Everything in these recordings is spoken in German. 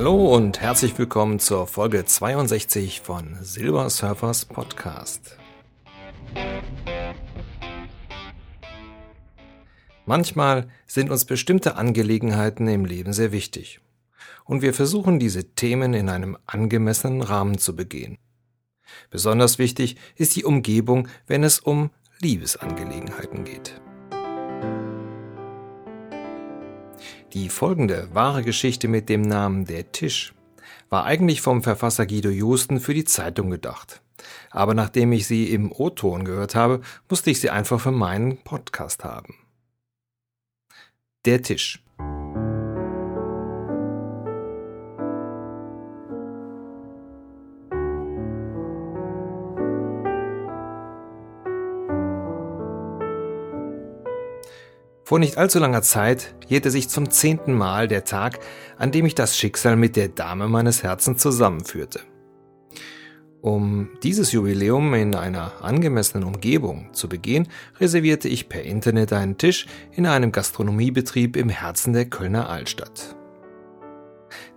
Hallo und herzlich willkommen zur Folge 62 von Silver Surfers Podcast. Manchmal sind uns bestimmte Angelegenheiten im Leben sehr wichtig und wir versuchen diese Themen in einem angemessenen Rahmen zu begehen. Besonders wichtig ist die Umgebung, wenn es um Liebesangelegenheiten geht. Die folgende wahre Geschichte mit dem Namen Der Tisch war eigentlich vom Verfasser Guido Justen für die Zeitung gedacht. Aber nachdem ich sie im O-Ton gehört habe, musste ich sie einfach für meinen Podcast haben. Der Tisch. Vor nicht allzu langer Zeit jährte sich zum zehnten Mal der Tag, an dem ich das Schicksal mit der Dame meines Herzens zusammenführte. Um dieses Jubiläum in einer angemessenen Umgebung zu begehen, reservierte ich per Internet einen Tisch in einem Gastronomiebetrieb im Herzen der Kölner Altstadt.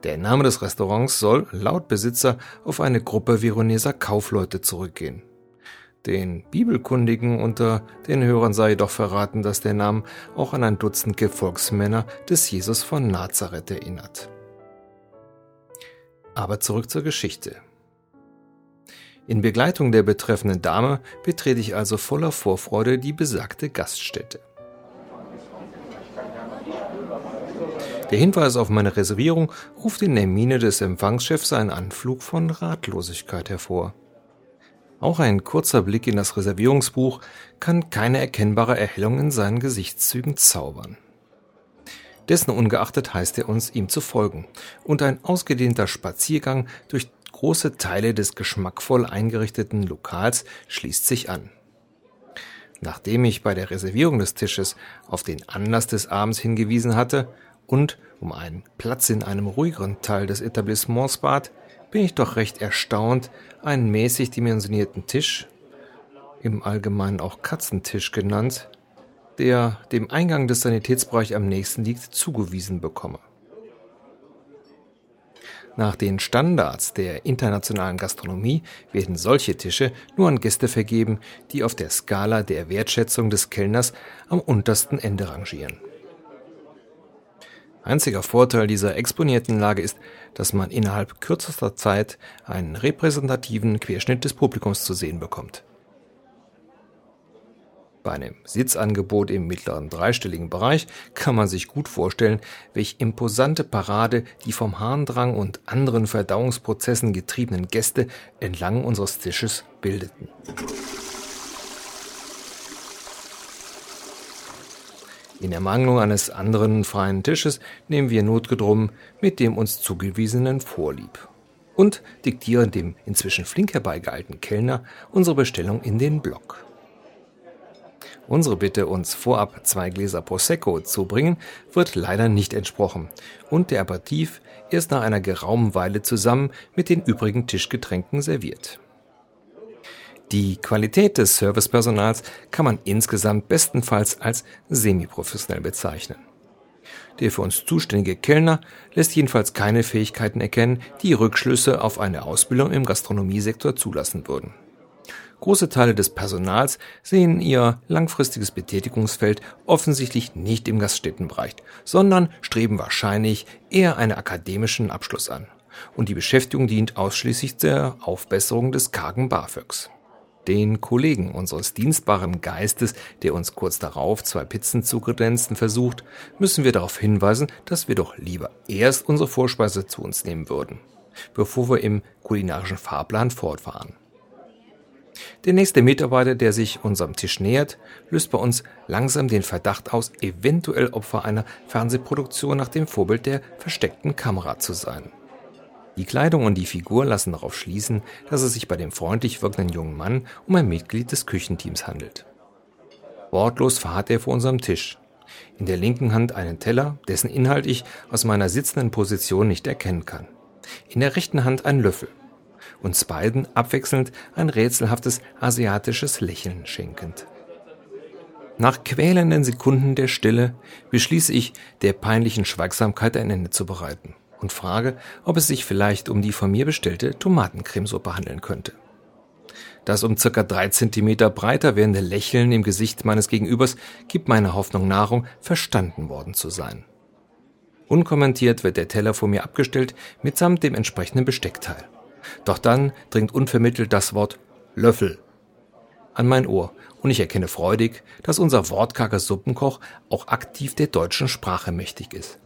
Der Name des Restaurants soll laut Besitzer auf eine Gruppe Veroneser Kaufleute zurückgehen. Den Bibelkundigen unter den Hörern sei jedoch verraten, dass der Name auch an ein Dutzend Gefolgsmänner des Jesus von Nazareth erinnert. Aber zurück zur Geschichte. In Begleitung der betreffenden Dame betrete ich also voller Vorfreude die besagte Gaststätte. Der Hinweis auf meine Reservierung ruft in der Miene des Empfangschefs einen Anflug von Ratlosigkeit hervor. Auch ein kurzer Blick in das Reservierungsbuch kann keine erkennbare Erhellung in seinen Gesichtszügen zaubern. Dessen ungeachtet heißt er uns, ihm zu folgen, und ein ausgedehnter Spaziergang durch große Teile des geschmackvoll eingerichteten Lokals schließt sich an. Nachdem ich bei der Reservierung des Tisches auf den Anlass des Abends hingewiesen hatte und um einen Platz in einem ruhigeren Teil des Etablissements bat, bin ich doch recht erstaunt, einen mäßig dimensionierten Tisch, im Allgemeinen auch Katzentisch genannt, der dem Eingang des Sanitätsbereichs am nächsten liegt, zugewiesen bekomme. Nach den Standards der internationalen Gastronomie werden solche Tische nur an Gäste vergeben, die auf der Skala der Wertschätzung des Kellners am untersten Ende rangieren. Einziger Vorteil dieser exponierten Lage ist, dass man innerhalb kürzester Zeit einen repräsentativen Querschnitt des Publikums zu sehen bekommt. Bei einem Sitzangebot im mittleren dreistelligen Bereich kann man sich gut vorstellen, welch imposante Parade die vom Harndrang und anderen Verdauungsprozessen getriebenen Gäste entlang unseres Tisches bildeten. In Ermangelung eines anderen freien Tisches nehmen wir notgedrungen mit dem uns zugewiesenen Vorlieb und diktieren dem inzwischen flink herbeigeeilten Kellner unsere Bestellung in den Block. Unsere Bitte, uns vorab zwei Gläser Prosecco zu bringen, wird leider nicht entsprochen und der Aperitif erst nach einer geraumen Weile zusammen mit den übrigen Tischgetränken serviert. Die Qualität des Servicepersonals kann man insgesamt bestenfalls als semiprofessionell bezeichnen. Der für uns zuständige Kellner lässt jedenfalls keine Fähigkeiten erkennen, die Rückschlüsse auf eine Ausbildung im Gastronomiesektor zulassen würden. Große Teile des Personals sehen ihr langfristiges Betätigungsfeld offensichtlich nicht im Gaststättenbereich, sondern streben wahrscheinlich eher einen akademischen Abschluss an. Und die Beschäftigung dient ausschließlich der Aufbesserung des kargen BAföGs den Kollegen unseres dienstbaren Geistes, der uns kurz darauf zwei Pizzen zu kredenzen versucht, müssen wir darauf hinweisen, dass wir doch lieber erst unsere Vorspeise zu uns nehmen würden, bevor wir im kulinarischen Fahrplan fortfahren. Der nächste Mitarbeiter, der sich unserem Tisch nähert, löst bei uns langsam den Verdacht aus, eventuell Opfer einer Fernsehproduktion nach dem Vorbild der versteckten Kamera zu sein. Die Kleidung und die Figur lassen darauf schließen, dass es sich bei dem freundlich wirkenden jungen Mann um ein Mitglied des Küchenteams handelt. Wortlos verharrt er vor unserem Tisch. In der linken Hand einen Teller, dessen Inhalt ich aus meiner sitzenden Position nicht erkennen kann. In der rechten Hand ein Löffel. Uns beiden abwechselnd ein rätselhaftes asiatisches Lächeln schenkend. Nach quälenden Sekunden der Stille beschließe ich, der peinlichen Schweigsamkeit ein Ende zu bereiten und frage, ob es sich vielleicht um die von mir bestellte Tomatencremesuppe handeln könnte. Das um circa drei Zentimeter breiter werdende Lächeln im Gesicht meines Gegenübers gibt meiner Hoffnung Nahrung, verstanden worden zu sein. Unkommentiert wird der Teller vor mir abgestellt, mitsamt dem entsprechenden Besteckteil. Doch dann dringt unvermittelt das Wort Löffel an mein Ohr und ich erkenne freudig, dass unser wortkarger Suppenkoch auch aktiv der deutschen Sprache mächtig ist.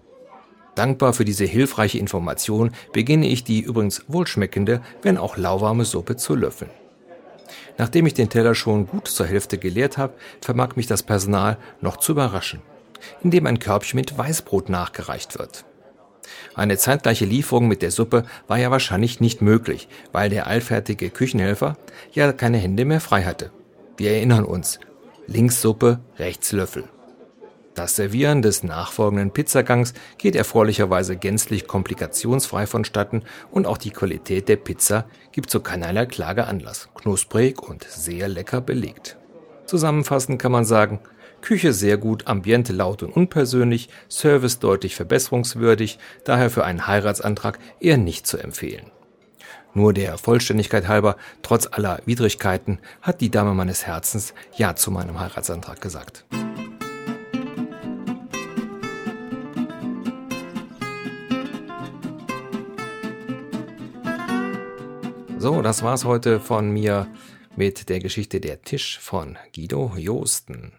Dankbar für diese hilfreiche Information beginne ich die übrigens wohlschmeckende, wenn auch lauwarme Suppe zu löffeln. Nachdem ich den Teller schon gut zur Hälfte geleert habe, vermag mich das Personal noch zu überraschen, indem ein Körbchen mit Weißbrot nachgereicht wird. Eine zeitgleiche Lieferung mit der Suppe war ja wahrscheinlich nicht möglich, weil der allfertige Küchenhelfer ja keine Hände mehr frei hatte. Wir erinnern uns, links Suppe, rechts Löffel. Das Servieren des nachfolgenden Pizzagangs geht erfreulicherweise gänzlich komplikationsfrei vonstatten und auch die Qualität der Pizza gibt zu keinerlei Klage Anlass. Knusprig und sehr lecker belegt. Zusammenfassend kann man sagen, Küche sehr gut, Ambiente laut und unpersönlich, Service deutlich verbesserungswürdig, daher für einen Heiratsantrag eher nicht zu empfehlen. Nur der Vollständigkeit halber, trotz aller Widrigkeiten, hat die Dame meines Herzens Ja zu meinem Heiratsantrag gesagt. So, das war's heute von mir mit der Geschichte Der Tisch von Guido Joosten.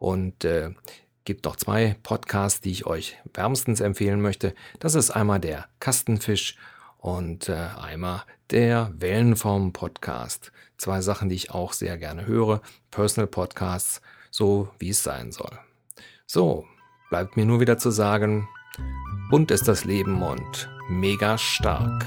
Und äh, gibt noch zwei Podcasts, die ich euch wärmstens empfehlen möchte. Das ist einmal der Kastenfisch und äh, einmal der Wellenform Podcast. Zwei Sachen, die ich auch sehr gerne höre. Personal Podcasts, so wie es sein soll. So, bleibt mir nur wieder zu sagen, bunt ist das Leben und mega stark.